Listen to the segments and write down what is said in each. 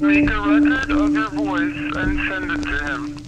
Make a record of your voice and send it to him.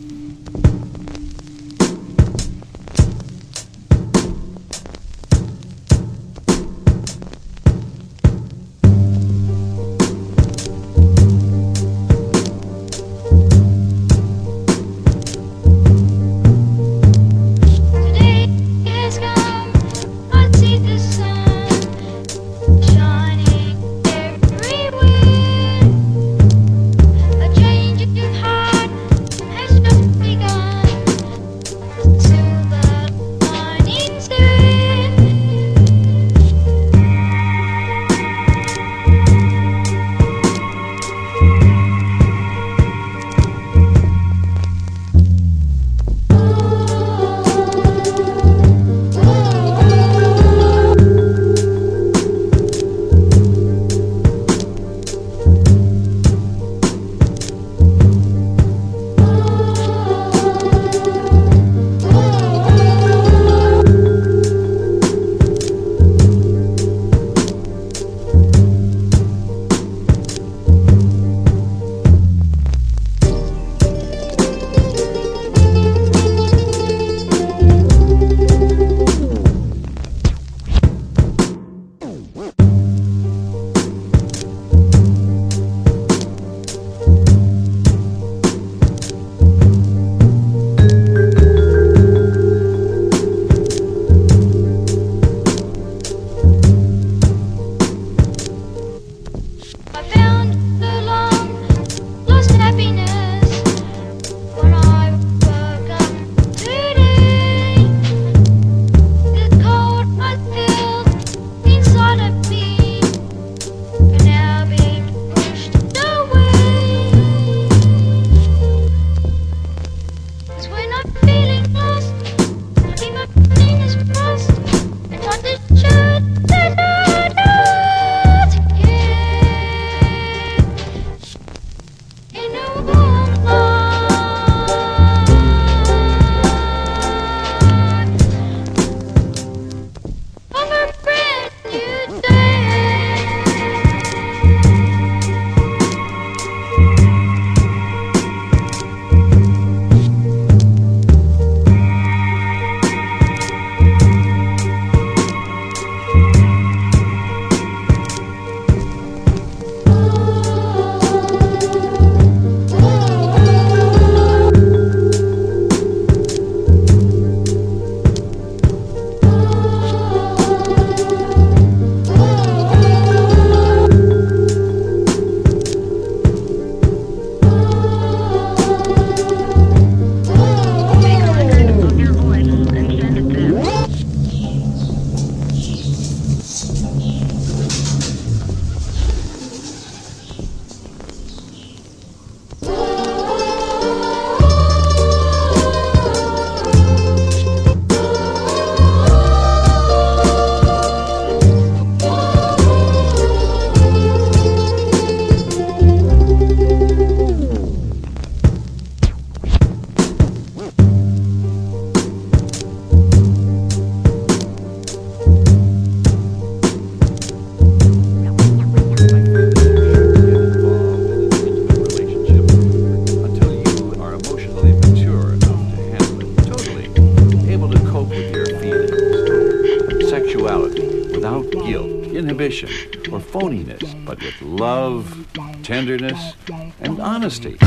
or phoniness, but with love, tenderness, and honesty.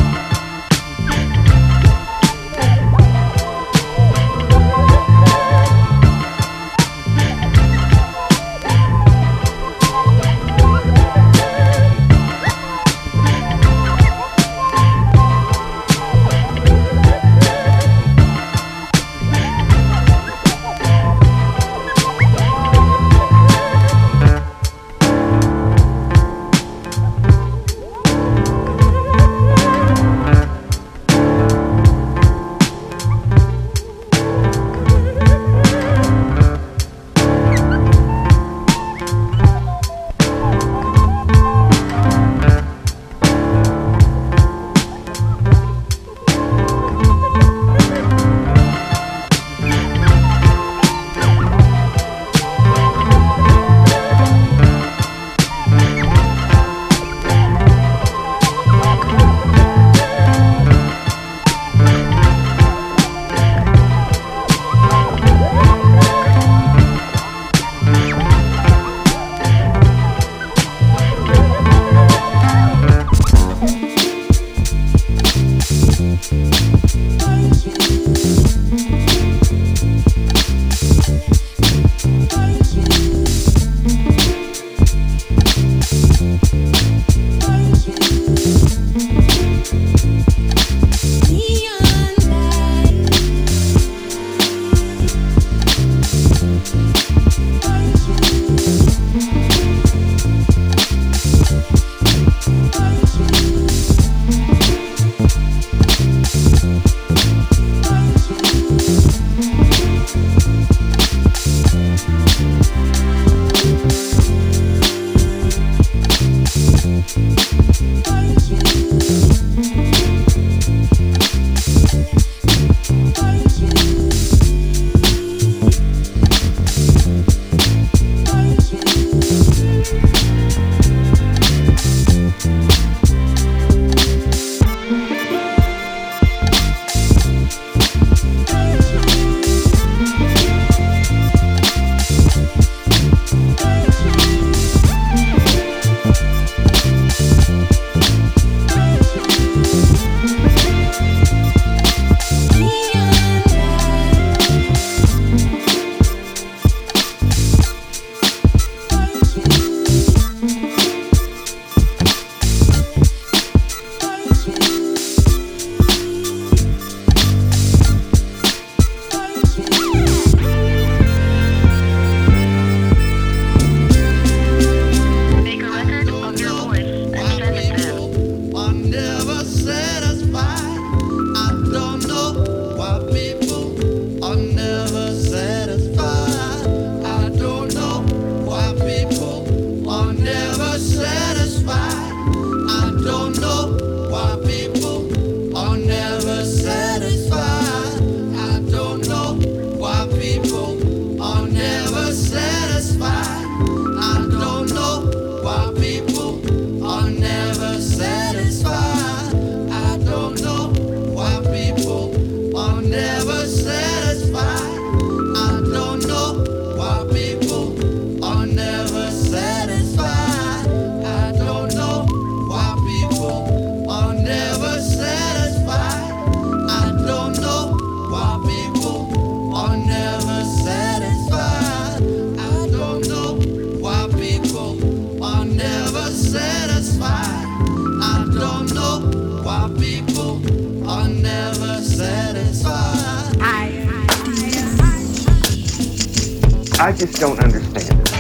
I just don't understand it.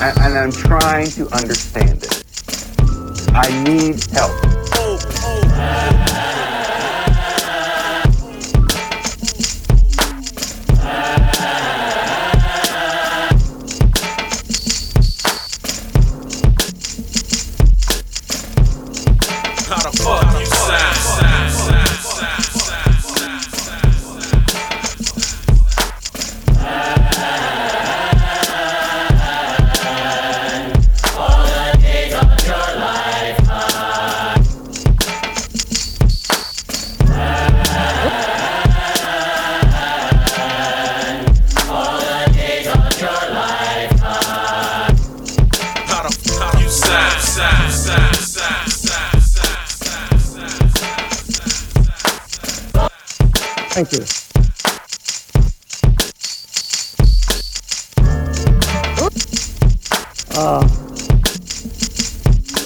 And, and I'm trying to understand it. I need help. How the fuck you sound?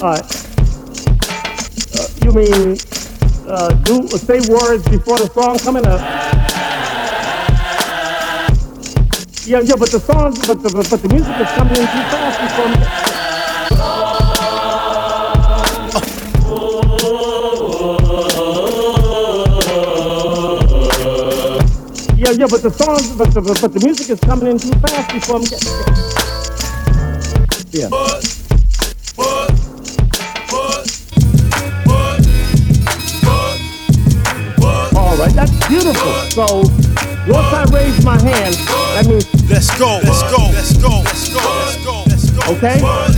Uh, you mean uh, do say words before the song coming up? Yeah, yeah, but the song, but the but the music is coming in too fast before me. Yeah, yeah, but the song, but the, but the music is coming in too fast before I'm getting. Yeah. Beautiful. So once I raise my hand, that means Let's go, let's go, let's go, let's go, let's go, let's go. Okay.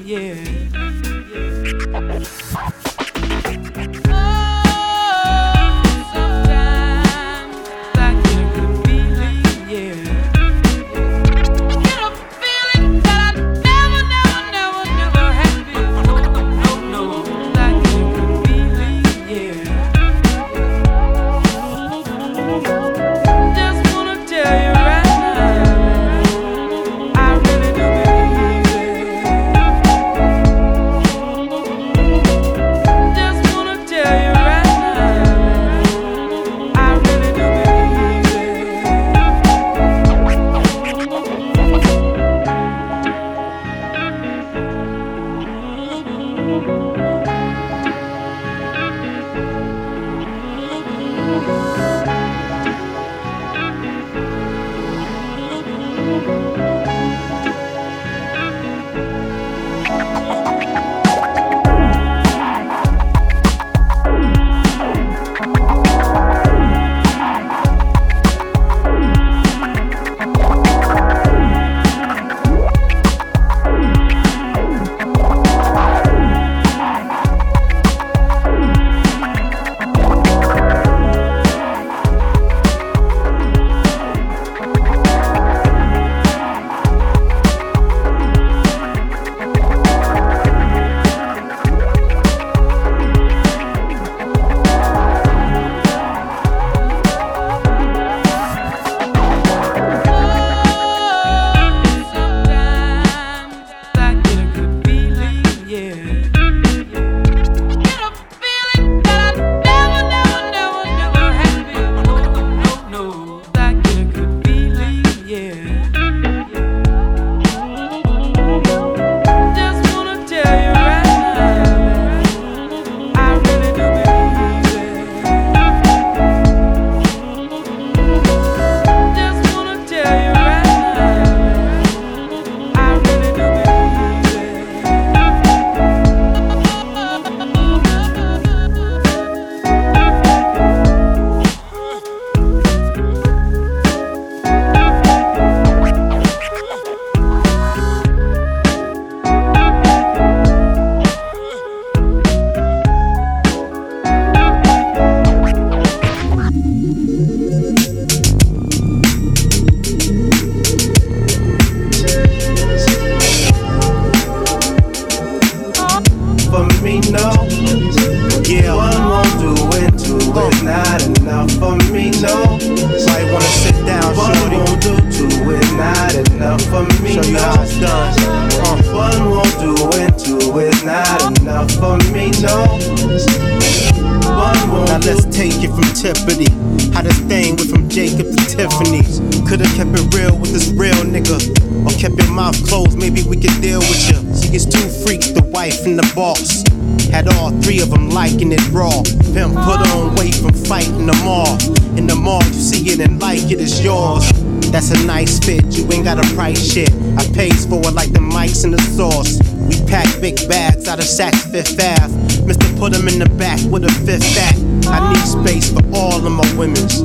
Trippity. How this thing went from Jacob to Tiffany's. Could've kept it real with this real nigga. Or kept your mouth closed, maybe we could deal with you. She gets two freaks, the wife and the boss. Had all three of them liking it raw. Pimp put on weight from fighting them mall. In the mall, you see it and like it, it's yours. That's a nice fit, you ain't got a price shit. I pays for it like the mics and the sauce. We pack big bags out of Saks Fifth Ave. Mister put 'em in the back with a fifth back. I need space for all of my women's.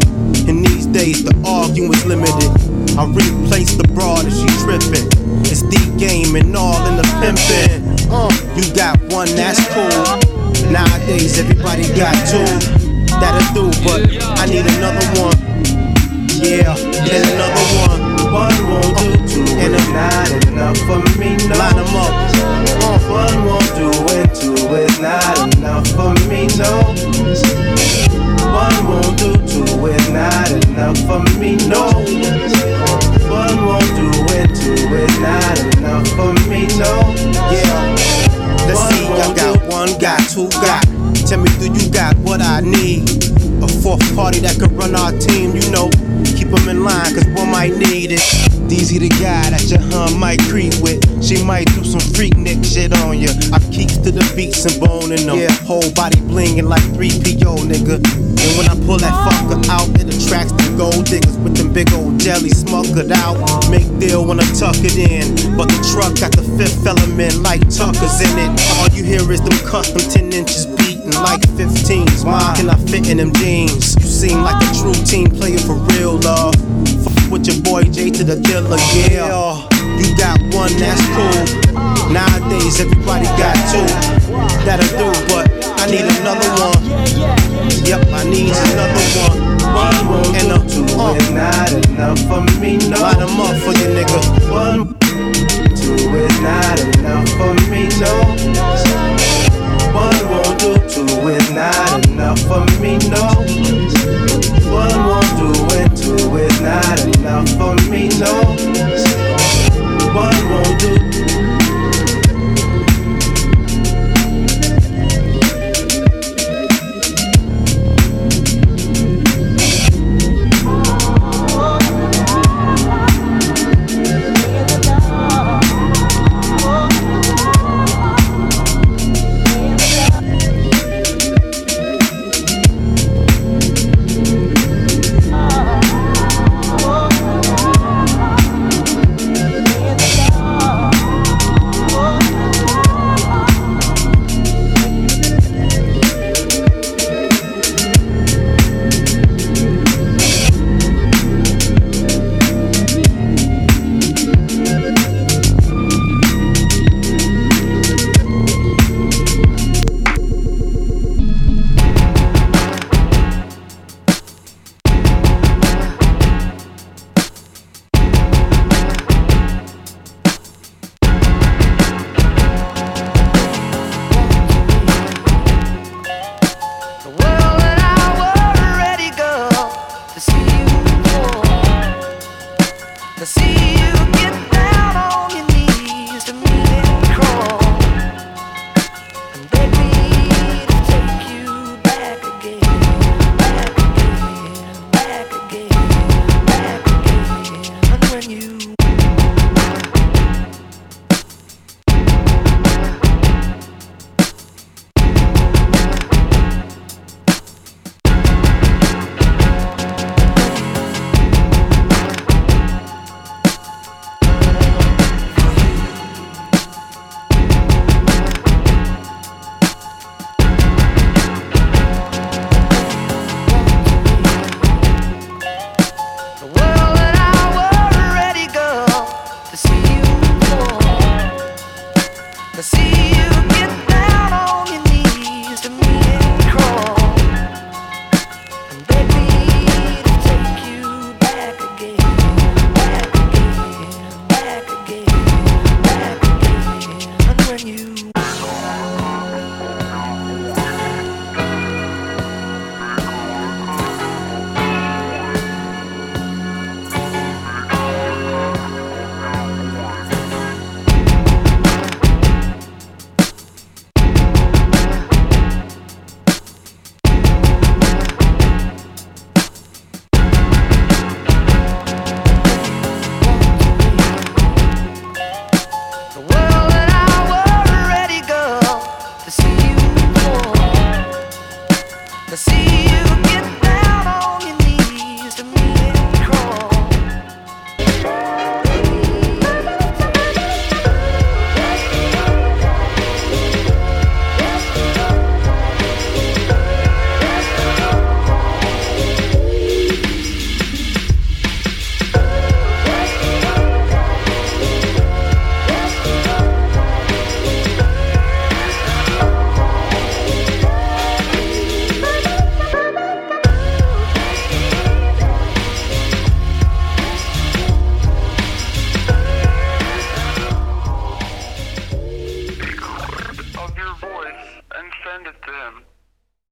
In these days, the arguing's limited. I replace the broad if she trippin'. It's the game and all in the pimpin'. Uh, you got one, that's cool. Nowadays, everybody got two. That'll do, but I need another one. Yeah, and another one. One won't do, two and not enough for me. Line 'em up. Uh, one won't do, and two is not enough for me. No. One won't do, two is not enough for me. No. One won't do, and two is not enough for me. No. Yeah. Let's see, I got one, got two, got. Tell me, do you got what I need? A fourth party that could run our team, you know. Keep them in line, cause one might need it. DZ the guy that your hun might creep with. She might do some Freaknik shit on you. I keeps to the beats and boning them. Yeah, whole body blinging like 3PO, nigga. And when I pull that fucker out, it attracts the gold diggers with them big old jelly smuckered out. Make deal when I tuck it in. But the truck got the fifth element like Tucker's in it. All you hear is them custom 10 inches beating like 15s. Why can I fit in them jeans? You seem like a true team player for real, love. Fuck with your boy J to the dealer, yeah. You got one, that's cool. Nowadays, everybody got two. That'll do, but I need another one. Yep, I need another one. One and a two uh, not enough for me. No, line 'em up for you, nigga. One,